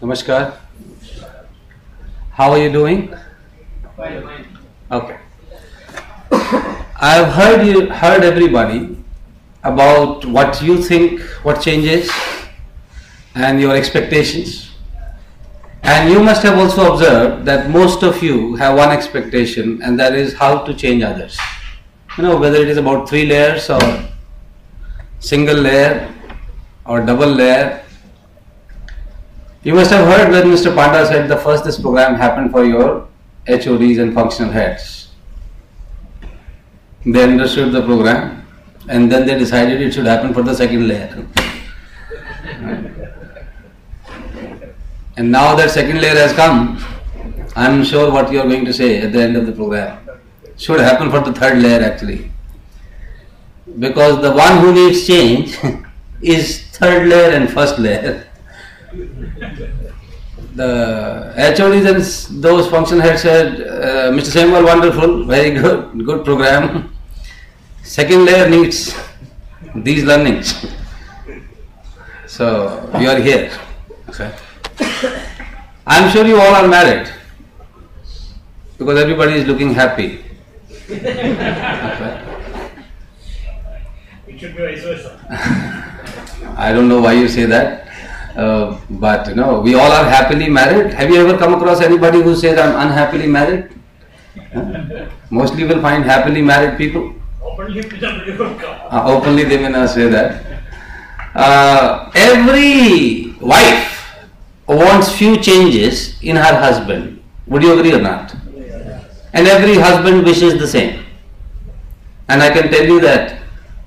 Namaskar. How are you doing? Fine. Okay. I've heard you heard everybody about what you think, what changes, and your expectations. And you must have also observed that most of you have one expectation, and that is how to change others. You know, whether it is about three layers or single layer or double layer. You must have heard when Mr. Panda said the first this program happened for your HODs and functional heads. They understood the program and then they decided it should happen for the second layer. and now that second layer has come, I am sure what you are going to say at the end of the program should happen for the third layer actually. Because the one who needs change is third layer and first layer. The HODs and those function heads said, uh, Mr. Samuel, wonderful, very good, good program. Second layer needs these learnings. So you are here. Okay. I'm sure you all are married because everybody is looking happy. Okay. It should be vice versa. I don't know why you say that. Uh, but know, we all are happily married. Have you ever come across anybody who says I'm unhappily married? Huh? Mostly will find happily married people. Openly somebody will come. Uh, openly they may not say that. Uh, every wife wants few changes in her husband. Would you agree or not? And every husband wishes the same. And I can tell you that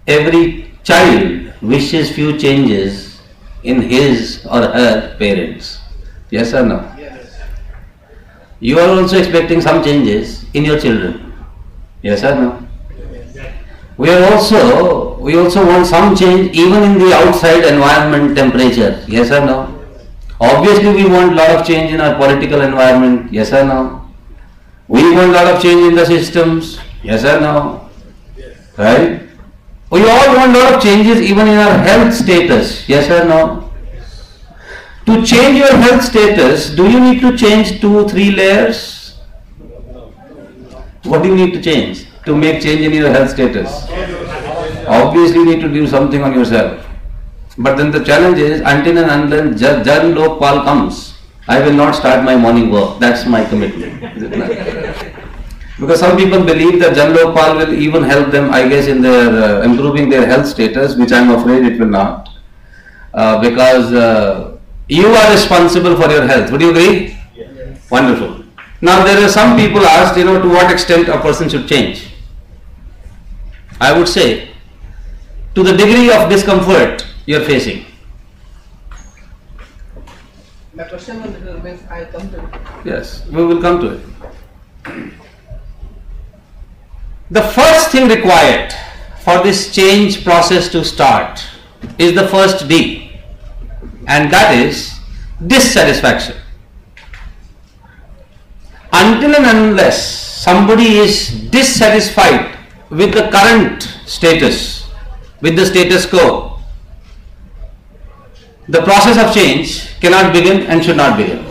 every child wishes few changes in his or her parents. Yes or no? Yes. You are also expecting some changes in your children. Yes or no? Yes. We are also we also want some change even in the outside environment temperature. Yes or no? Obviously we want lot of change in our political environment. Yes or no? We want lot of change in the systems. Yes or no? Yes. Right? We all want a lot of changes even in our health status. Yes or no? To change your health status, do you need to change two, three layers? What do you need to change to make change in your health status? Obviously, you need to do something on yourself. But then the challenge is until and unless Jan Lokpal comes, I will not start my morning work. That's my commitment. Is it not? Because some people believe that Jan Lokpal will even help them, I guess, in their uh, improving their health status, which I am afraid it will not. Uh, because uh, you are responsible for your health. Would you agree? Wonderful. Now there are some people asked, you know, to what extent a person should change. I would say, to the degree of discomfort you are facing. My question will remains I come to it. Yes, we will come to it. The first thing required for this change process to start is the first D, and that is dissatisfaction. Until and unless somebody is dissatisfied with the current status, with the status quo, the process of change cannot begin and should not begin.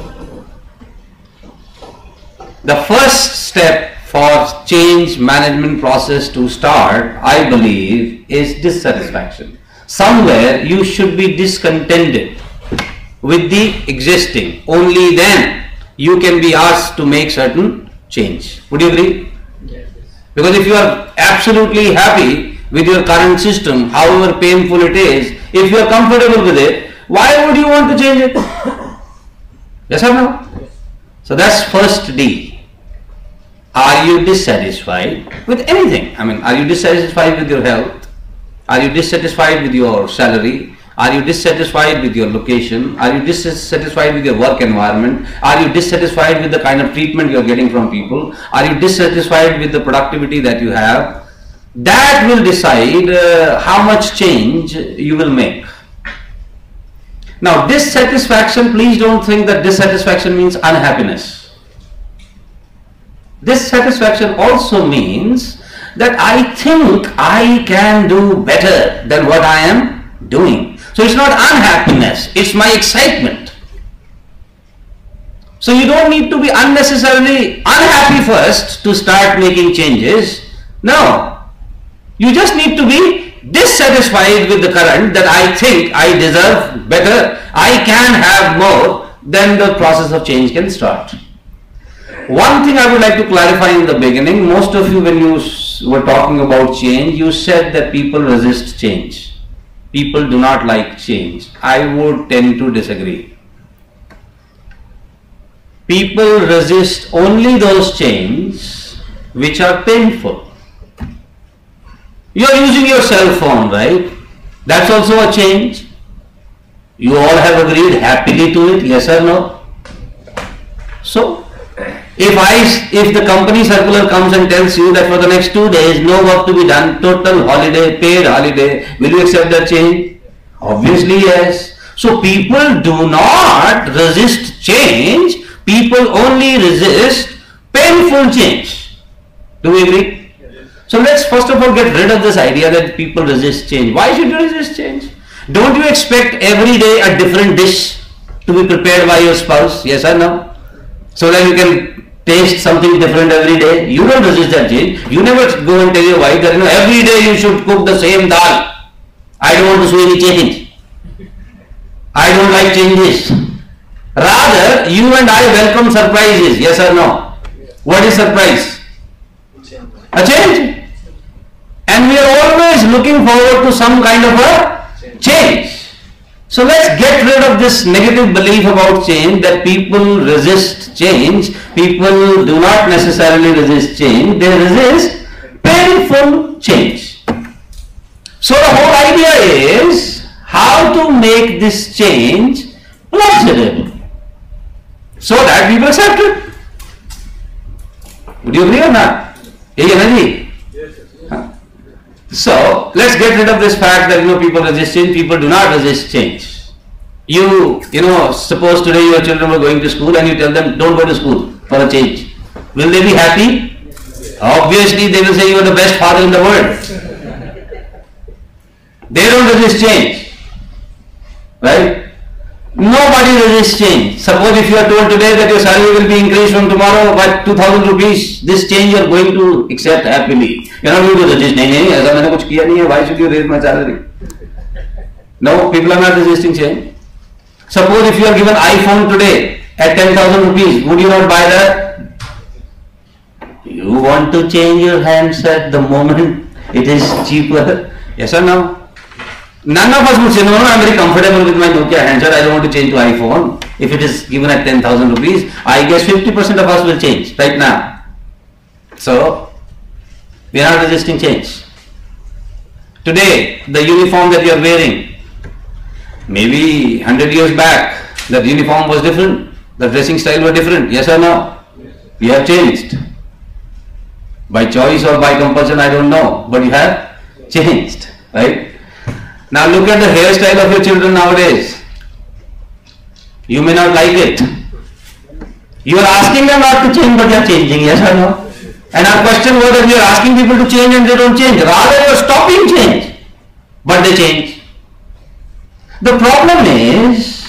The first step for change management process to start, I believe, is dissatisfaction. Somewhere you should be discontented with the existing. Only then you can be asked to make certain change. Would you agree? Yes. Because if you are absolutely happy with your current system, however painful it is, if you are comfortable with it, why would you want to change it? Yes or no? Yes. So that's first D. Are you dissatisfied with anything? I mean, are you dissatisfied with your health? Are you dissatisfied with your salary? Are you dissatisfied with your location? Are you dissatisfied with your work environment? Are you dissatisfied with the kind of treatment you're getting from people? Are you dissatisfied with the productivity that you have? That will decide uh, how much change you will make. Now, dissatisfaction, please don't think that dissatisfaction means unhappiness. Dissatisfaction also means that I think I can do better than what I am doing. So it's not unhappiness, it's my excitement. So you don't need to be unnecessarily unhappy first to start making changes. No. You just need to be dissatisfied with the current that I think I deserve better, I can have more, then the process of change can start. One thing I would like to clarify in the beginning, most of you when you were talking about change, you said that people resist change. People do not like change. I would tend to disagree. People resist only those changes which are painful. You are using your cell phone, right? That's also a change. You all have agreed happily to it, yes or no? So, if I, if the company circular comes and tells you that for the next two days, no work to be done, total holiday, paid holiday, will you accept that change? Obviously, yes. So people do not resist change, people only resist painful change. Do we agree? So let's first of all get rid of this idea that people resist change. Why should you resist change? Don't you expect every day a different dish to be prepared by your spouse? Yes or no? So that you can taste something different every day. You don't resist that change. You never go and tell your wife that you know every day you should cook the same dal. I don't want to see any change. I don't like changes. Rather, you and I welcome surprises. Yes or no? What is surprise? A change. And we are always looking forward to some kind of a change. So let's get rid of this negative belief about change that people resist change. People do not necessarily resist change, they resist painful change. So the whole idea is how to make this change pleasurable so that people accept it. Would you agree or not? Hey. So let's get rid of this fact that you know people resist change. People do not resist change. You you know suppose today your children were going to school and you tell them don't go to school for a change. Will they be happy? Obviously they will say you are the best father in the world. They don't resist change. Right? Nobody resists change. Suppose if you are told today that your salary will be increased from tomorrow by 2000 rupees, this change you are going to accept happily. You are not going to resist. नहीं नहीं ऐसा मैंने कुछ किया नहीं है. Why should you raise my salary? No, people are not resisting change. Suppose if you are given iPhone today at 10,000 rupees, would you not buy that? You want to change your handset the moment it is cheaper. Yes or no? None of us would say, no, no, I'm very comfortable with my Nokia handset. I don't want to change to iPhone. If it is given at 10,000 rupees, I guess 50% of us will change right now. So, we are not resisting change. Today, the uniform that you are wearing, maybe 100 years back, that uniform was different. The dressing style was different. Yes or no? Yes. We have changed. By choice or by compulsion, I don't know. But you have changed. Right? Now look at the hairstyle of your children nowadays. You may not like it. You are asking them not to change, but they are changing, yes or no? And our question was that we are asking people to change and they don't change. Rather, you are stopping change, but they change. The problem is,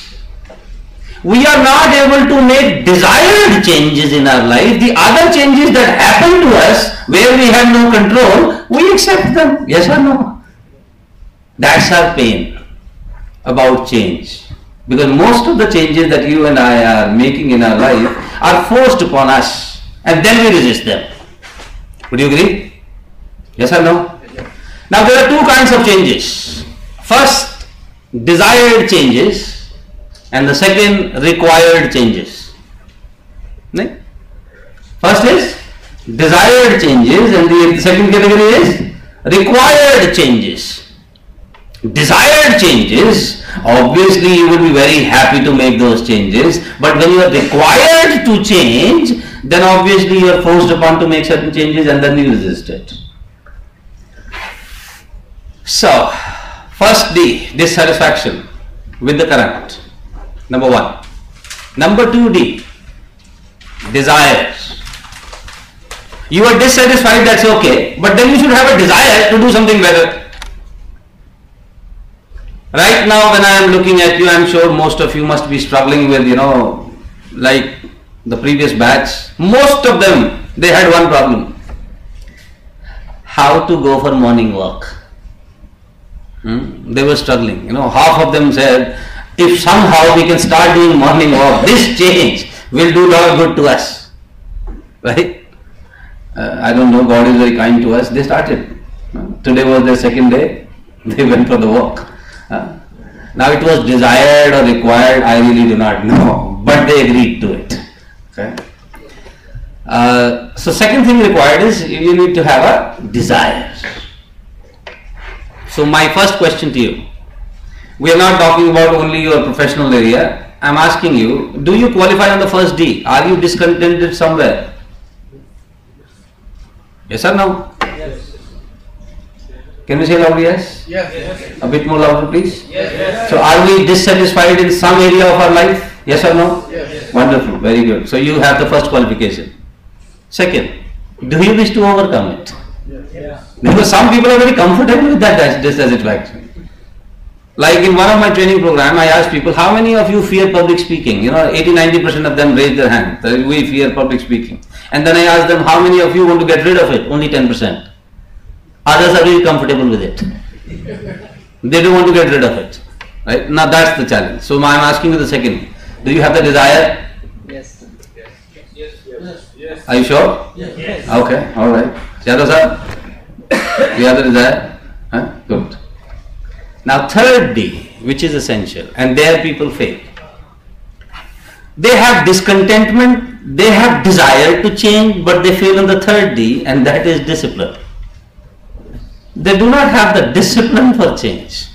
we are not able to make desired changes in our life. The other changes that happen to us, where we have no control, we accept them, yes or no? That's our pain about change. Because most of the changes that you and I are making in our life are forced upon us and then we resist them. Would you agree? Yes or no? Now there are two kinds of changes. First, desired changes and the second, required changes. First is desired changes and the second category is required changes desired changes, obviously you will be very happy to make those changes. But when you are required to change, then obviously you are forced upon to make certain changes and then you resist it. So, first D, dissatisfaction with the current. Number one. Number two D, desires. You are dissatisfied, that's okay, but then you should have a desire to do something better. Right now, when I am looking at you, I am sure most of you must be struggling with, you know, like the previous batch, most of them they had one problem: how to go for morning walk. Hmm? They were struggling. You know, half of them said, if somehow we can start doing morning walk, this change will do lot of good to us. Right? Uh, I don't know, God is very kind to us. They started. Today was their second day. They went for the walk. Now it was desired or required, I really do not know, but they agreed to it. Okay? Uh, so second thing required is you need to have a desire. So my first question to you, we are not talking about only your professional area. I am asking you, do you qualify on the first D? Are you discontented somewhere? Yes or no? Yes. Can you say loudly yes? Yes. yes? A bit more louder please. Yes. yes. So are we dissatisfied in some area of our life? Yes or no? Yes. Wonderful, very good. So you have the first qualification. Second, do you wish to overcome it? Yeah. Because some people are very comfortable with that dis- dissatisfaction. Like in one of my training program, I asked people, how many of you fear public speaking? You know, 80-90% of them raise their hand. We fear public speaking. And then I asked them, how many of you want to get rid of it? Only 10%. Others are very comfortable with it. They don't want to get rid of it. Right? Now that's the challenge. So I'm asking you the second. Do you have the desire? Yes. Yes. Yes. yes. yes. Are you sure? Yes. Okay, all right. Yadav sir, you have the desire? Huh? Good. Now third D, which is essential, and there people fail. They have discontentment, they have desire to change, but they fail on the third D, and that is discipline. They do not have the discipline for change.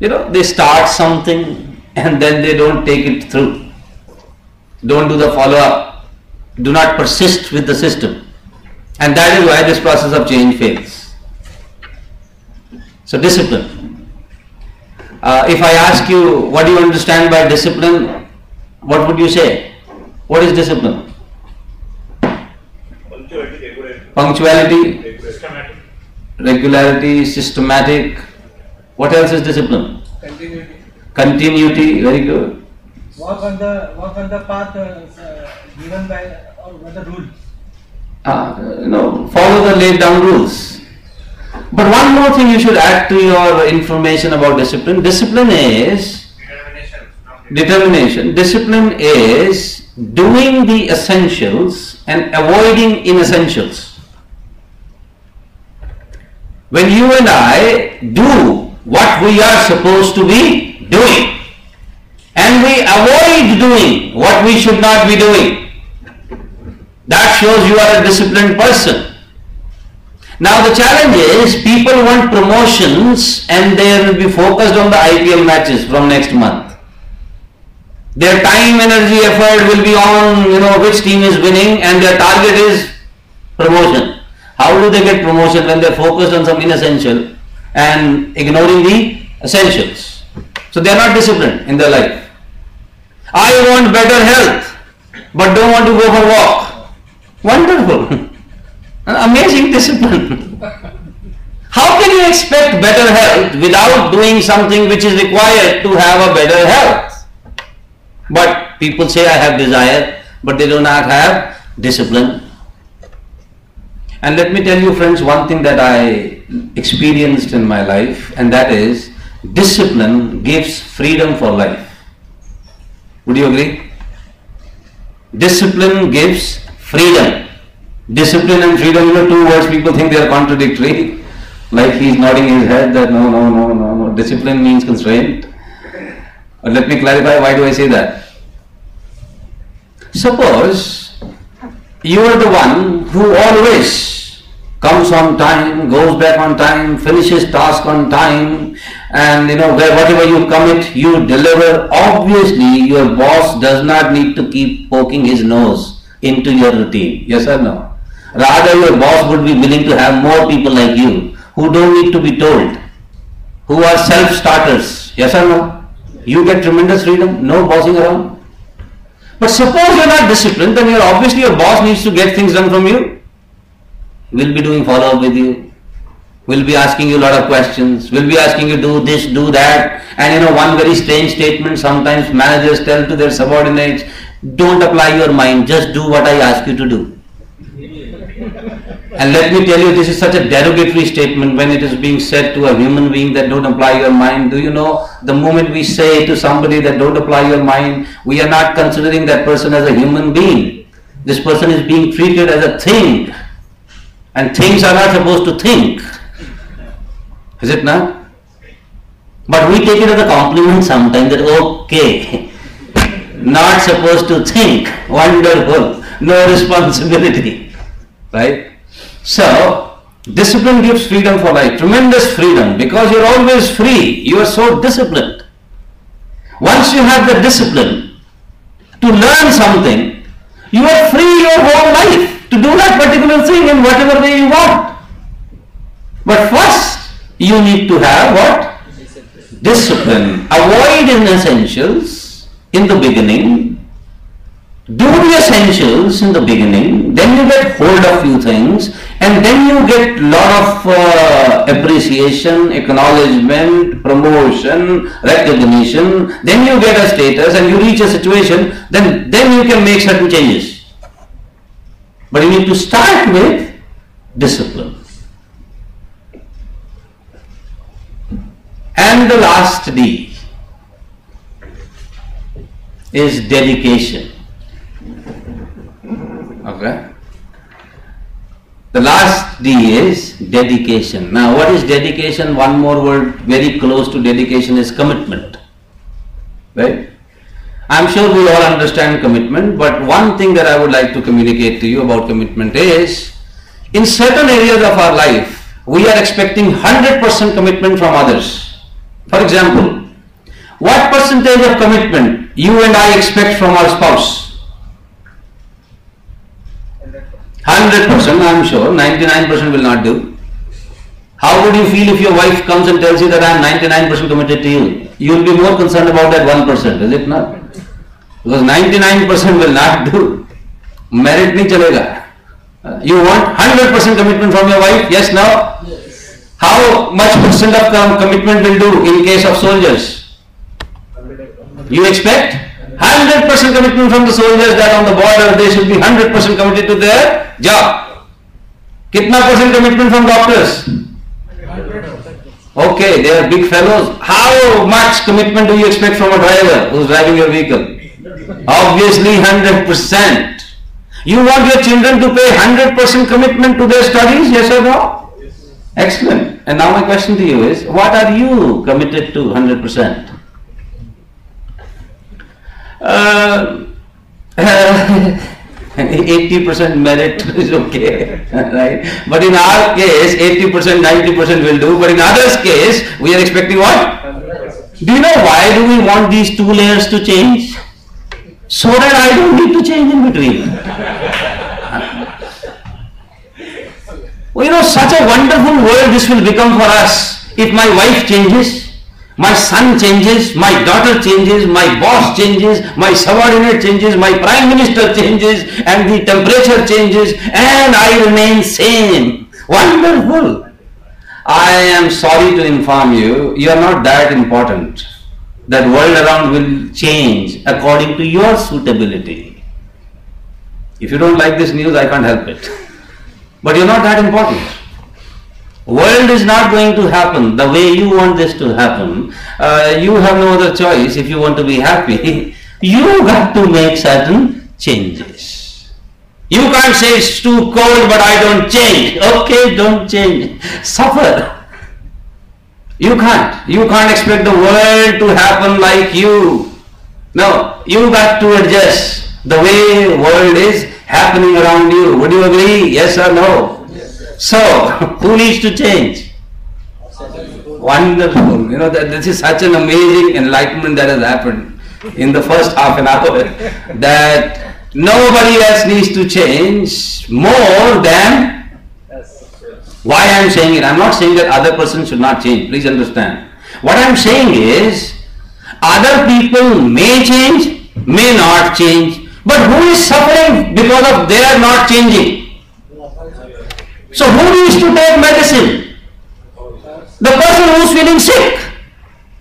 You know, they start something and then they don't take it through. Don't do the follow up. Do not persist with the system. And that is why this process of change fails. So, discipline. Uh, if I ask you, what do you understand by discipline? What would you say? What is discipline? Punctuality. Systematic. regularity, systematic. What else is discipline? Continuity. Continuity, very good. walk on the walk on the path uh, uh, given by or the rule. uh, you know, follow the laid down rules. But one more thing you should add to your information about discipline. Discipline is determination. Discipline is doing the essentials and avoiding inessentials. When you and I do what we are supposed to be doing, and we avoid doing what we should not be doing, that shows you are a disciplined person. Now the challenge is people want promotions and they will be focused on the IPL matches from next month. Their time, energy, effort will be on you know which team is winning and their target is promotion. How do they get promotion when they're focused on some inessential and ignoring the essentials? So they are not disciplined in their life. I want better health, but don't want to go for walk. Wonderful. An Amazing discipline. How can you expect better health without doing something which is required to have a better health? But people say I have desire, but they do not have discipline. And let me tell you, friends, one thing that I experienced in my life, and that is discipline gives freedom for life. Would you agree? Discipline gives freedom. Discipline and freedom, you know, two words people think they are contradictory. Like he's nodding his head that no, no, no, no, no. Discipline means constraint. But let me clarify why do I say that? Suppose you are the one who always comes on time, goes back on time, finishes task on time, and you know where whatever you commit, you deliver. Obviously, your boss does not need to keep poking his nose into your routine. Yes or no? Rather, your boss would be willing to have more people like you who don't need to be told, who are self-starters. Yes or no? You get tremendous freedom, no bossing around. But suppose you're not disciplined, then you're obviously your boss needs to get things done from you. Will be doing follow up with you. will be asking you a lot of questions, will be asking you do this, do that. And you know, one very strange statement sometimes managers tell to their subordinates, don't apply your mind, just do what I ask you to do. And let me tell you, this is such a derogatory statement when it is being said to a human being that don't apply your mind. Do you know, the moment we say to somebody that don't apply your mind, we are not considering that person as a human being. This person is being treated as a thing. And things are not supposed to think. Is it not? But we take it as a compliment sometimes that okay, not supposed to think, wonderful, no responsibility. Right? So, discipline gives freedom for life, tremendous freedom because you're always free, you are so disciplined. Once you have the discipline to learn something, you are free your whole life to do that particular thing in whatever way you want. But first, you need to have what? Discipline. Avoid inessentials in the beginning. Do the essentials in the beginning, then you get hold of few things, and then you get lot of uh, appreciation, acknowledgement, promotion, recognition. Then you get a status, and you reach a situation. Then then you can make certain changes. But you need to start with discipline. And the last D is dedication. Okay? The last D is dedication. Now, what is dedication? One more word very close to dedication is commitment. Right? I'm sure we all understand commitment, but one thing that I would like to communicate to you about commitment is in certain areas of our life, we are expecting 100% commitment from others. For example, what percentage of commitment you and I expect from our spouse? 100% I am sure, 99% will not do. How would you feel if your wife comes and tells you that I am 99% committed to you? You will be more concerned about that 1%, is it not? Because 99% will not do. Merit nahi chalega. You want 100% commitment from your wife? Yes, now? Yes. How much percent of commitment will do in case of soldiers? You expect? 100% commitment from the soldiers that on the border they should be 100% committed to their job. Kitna percent commitment from doctors? Okay, they are big fellows. How much commitment do you expect from a driver who's driving your vehicle? Obviously 100%. You want your children to pay 100% commitment to their studies, yes or no? Excellent. And now my question to you is, what are you committed to 100%? Uh, 80% merit is okay, right? But in our case, 80%, 90% will do. But in others' case, we are expecting what? Do you know why do we want these two layers to change? So that I don't need to change in between. Well, you know, such a wonderful world this will become for us if my wife changes, my son changes, my daughter changes, my boss changes, my subordinate changes, my prime minister changes, and the temperature changes, and I remain same. Wonderful. I am sorry to inform you, you are not that important. That world around will change according to your suitability. If you don't like this news, I can't help it. But you're not that important. World is not going to happen the way you want this to happen. Uh, you have no other choice if you want to be happy. You got to make certain changes. You can't say it's too cold, but I don't change. Okay, don't change. Suffer. You can't. You can't expect the world to happen like you. No, you got to adjust the way world is happening around you. Would you agree? Yes or no? So, who needs to change? Wonderful. You know, that this is such an amazing enlightenment that has happened in the first half an hour that nobody else needs to change more than why I am saying it. I am not saying that other person should not change. Please understand. What I am saying is other people may change, may not change, but who is suffering because of their not changing? So who needs to take medicine? The person who's feeling sick,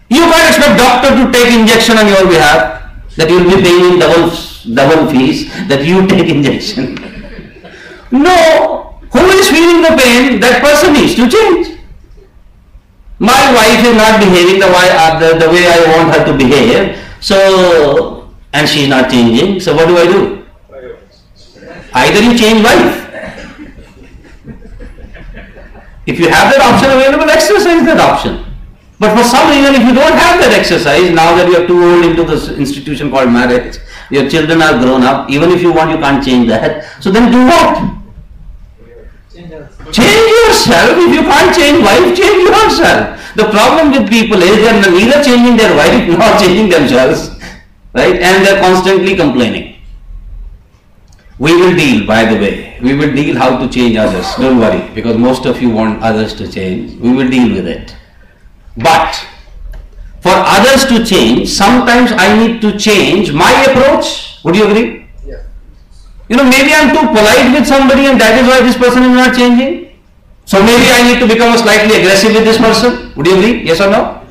you can't expect doctor to take injection on your behalf. That you will be paying double double fees. That you take injection. No, who is feeling the pain? That person needs to change. My wife is not behaving the way, uh, the, the way I want her to behave. So, and she's not changing. So what do I do? Either you change wife. If you have that option available, exercise that option. But for some reason, if you don't have that exercise, now that you are too old into this institution called marriage, your children are grown up, even if you want, you can't change that. So then do what? Change yourself. If you can't change wife, change yourself. The problem with people is they are neither changing their wife nor changing themselves, right? And they are constantly complaining. We will deal, by the way. We will deal how to change others. Don't worry, because most of you want others to change. We will deal with it. But for others to change, sometimes I need to change my approach. Would you agree? Yeah. You know, maybe I'm too polite with somebody and that is why this person is not changing. So maybe I need to become slightly aggressive with this person. Would you agree? Yes or no?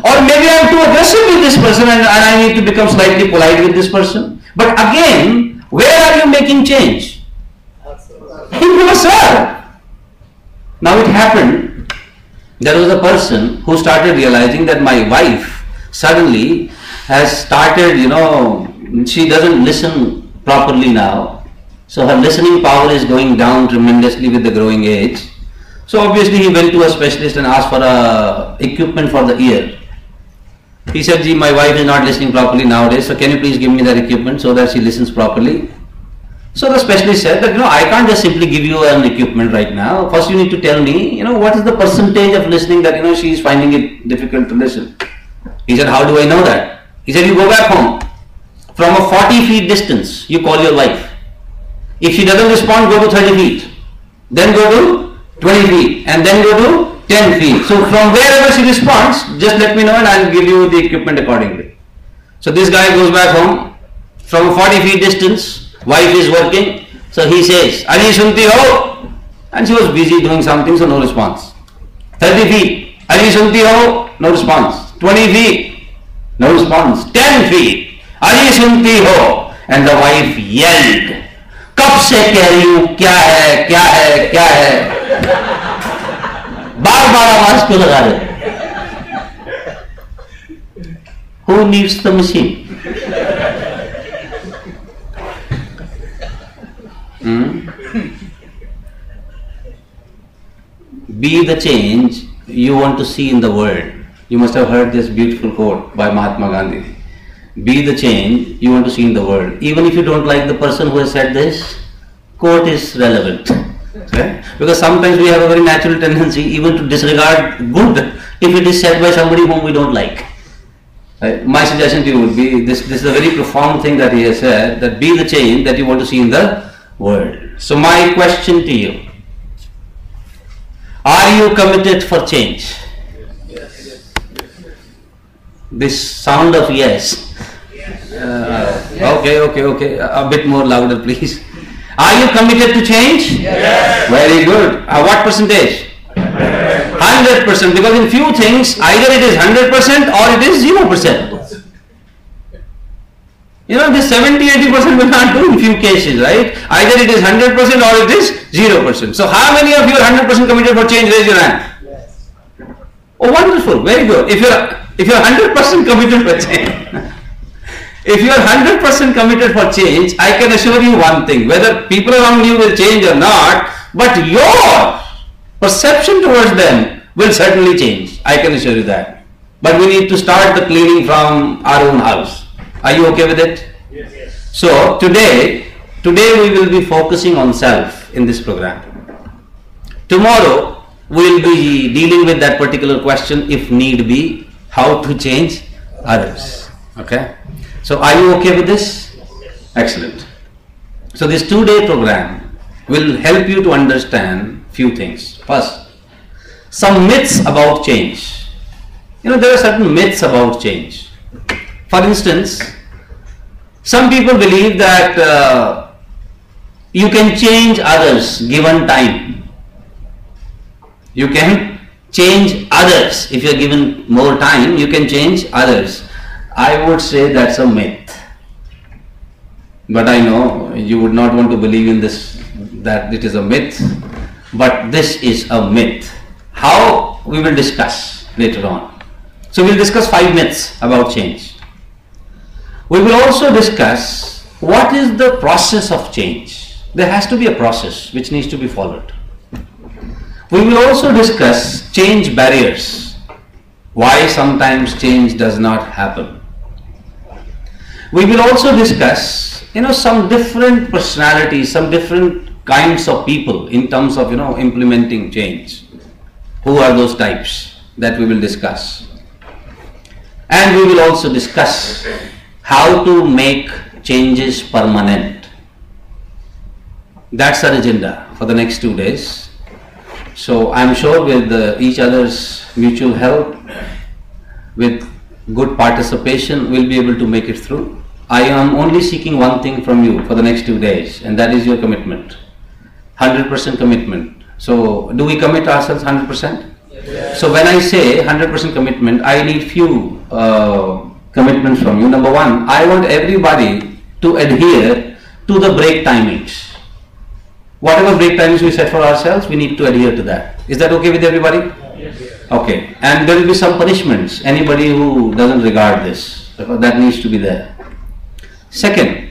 Or maybe I'm too aggressive with this person and, and I need to become slightly polite with this person. But again, where are you making change? In yourself. Now it happened, there was a person who started realizing that my wife suddenly has started, you know, she doesn't listen properly now. So her listening power is going down tremendously with the growing age. So obviously he went to a specialist and asked for a equipment for the ear. He said, Gee, my wife is not listening properly nowadays, so can you please give me that equipment so that she listens properly? So the specialist said that, you know, I can't just simply give you an equipment right now. First you need to tell me, you know, what is the percentage of listening that, you know, she is finding it difficult to listen. He said, how do I know that? He said, you go back home. From a 40 feet distance, you call your wife. If she doesn't respond, go to 30 feet. Then go to 20 feet. And then go to 10 feet. So from wherever she responds, just let me know and I'll give you the equipment accordingly. So this guy goes back home from a 40 feet distance, wife is working, so he says, Ani sunti ho? And she was busy doing something, so no response. 30 feet, Ani sunti ho? No response. 20 feet, no response. 10 feet, Ani sunti ho? And the wife yelled, कब से कह रही हूँ क्या है क्या है क्या है बार बार आवाज़ क्यों लगा रहे Who needs the machine? Hmm? Be the change you want to see in the world. You must have heard this beautiful quote by Mahatma Gandhi. Be the change you want to see in the world. Even if you don't like the person who has said this, quote is relevant. Okay? Because sometimes we have a very natural tendency even to disregard good if it is said by somebody whom we don't like. Right? My suggestion to you would be this, this is a very profound thing that he has said that be the change that you want to see in the world. So, my question to you are you committed for change? Yes. This sound of yes. Uh, okay, okay, okay. A bit more louder, please. Are you committed to change? Yes. Very good. Uh, what percentage? 100% because in few things either it is 100% or it is 0%. You know this 70 80% will not do in few cases, right? Either it is 100% or it is 0%. So how many of you are 100% committed for change? Raise your hand. Yes. Oh wonderful, very good. If you're if you're 100% committed for change if you are 100% committed for change, I can assure you one thing, whether people around you will change or not, but your perception towards them will certainly change. I can assure you that. But we need to start the cleaning from our own house. Are you okay with it? Yes, yes. So today, today we will be focusing on self in this program. Tomorrow we will be dealing with that particular question if need be, how to change others. Okay? So are you okay with this? Excellent. So this two-day program will help you to understand few things. First, some myths about change. You know, there are certain myths about change. For instance, some people believe that uh, you can change others given time. You can change others. If you're given more time, you can change others. I would say that's a myth. But I know you would not want to believe in this, that it is a myth, but this is a myth. How we will discuss later on. So we'll discuss five myths about change. We will also discuss what is the process of change. There has to be a process which needs to be followed. We will also discuss change barriers, why sometimes change does not happen. We will also discuss, you know, some different personalities, some different kinds of people in terms of, you know, implementing change. Who are those types that we will discuss? And we will also discuss how to make changes permanent. That's our agenda for the next two days. So I'm sure with uh, each other's mutual help, with good participation, we'll be able to make it through. I am only seeking one thing from you for the next two days, and that is your commitment. 100% commitment. So, do we commit ourselves 100%? So, when I say 100% commitment, I need few uh, commitments from you. Number one, I want everybody to adhere to the break timings. Whatever break timings we set for ourselves, we need to adhere to that. Is that okay with everybody? Yes. Okay. And there will be some punishments. Anybody who doesn't regard this, that needs to be there. Second,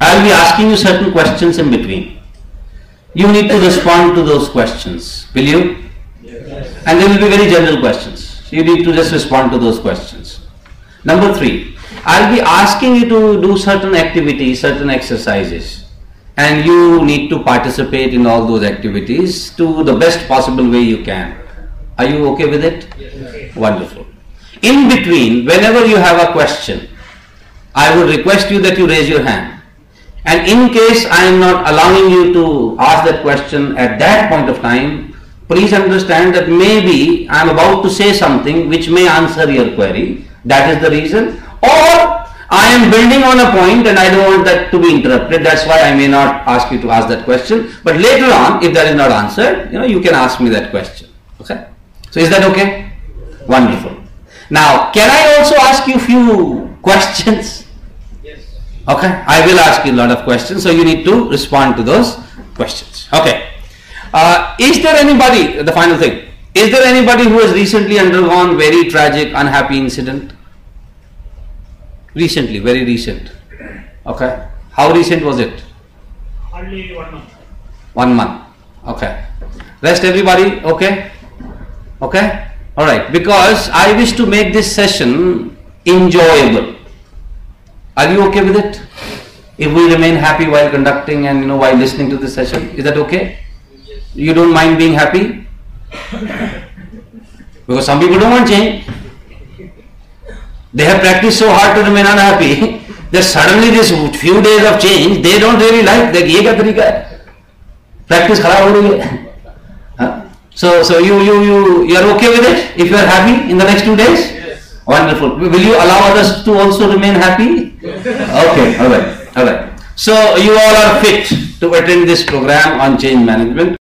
I will be asking you certain questions in between. You need to respond to those questions. Will you? Yes. And they will be very general questions. You need to just respond to those questions. Number three, I'll be asking you to do certain activities, certain exercises, and you need to participate in all those activities to the best possible way you can. Are you okay with it? Yes. Wonderful. In between, whenever you have a question, I would request you that you raise your hand. And in case I am not allowing you to ask that question at that point of time, please understand that maybe I am about to say something which may answer your query. That is the reason. Or I am building on a point and I don't want that to be interrupted. That's why I may not ask you to ask that question. But later on, if that is not answered, you know, you can ask me that question. Okay? So is that okay? Wonderful. Now, can I also ask you a few questions? Yes. Okay, I will ask you a lot of questions, so you need to respond to those questions. Okay. Uh, is there anybody, the final thing, is there anybody who has recently undergone very tragic, unhappy incident? Recently, very recent. Okay. How recent was it? Only one month. One month. Okay. Rest everybody okay? Okay? Alright. Because I wish to make this session enjoyable. Are you okay with it? If we remain happy while conducting and you know while listening to this session, is that okay? Yes. You don't mind being happy? Because some people don't want change. They have practiced so hard to remain unhappy that suddenly this few days of change they don't really like. That ये क्या तरीका है? Practice खराब हो रही है. Huh? So so you you you you are okay with it? If you are happy in the next two days? Yes. Wonderful. Will you allow others to also remain happy? Okay, alright, alright. So you all are fit to attend this program on change management.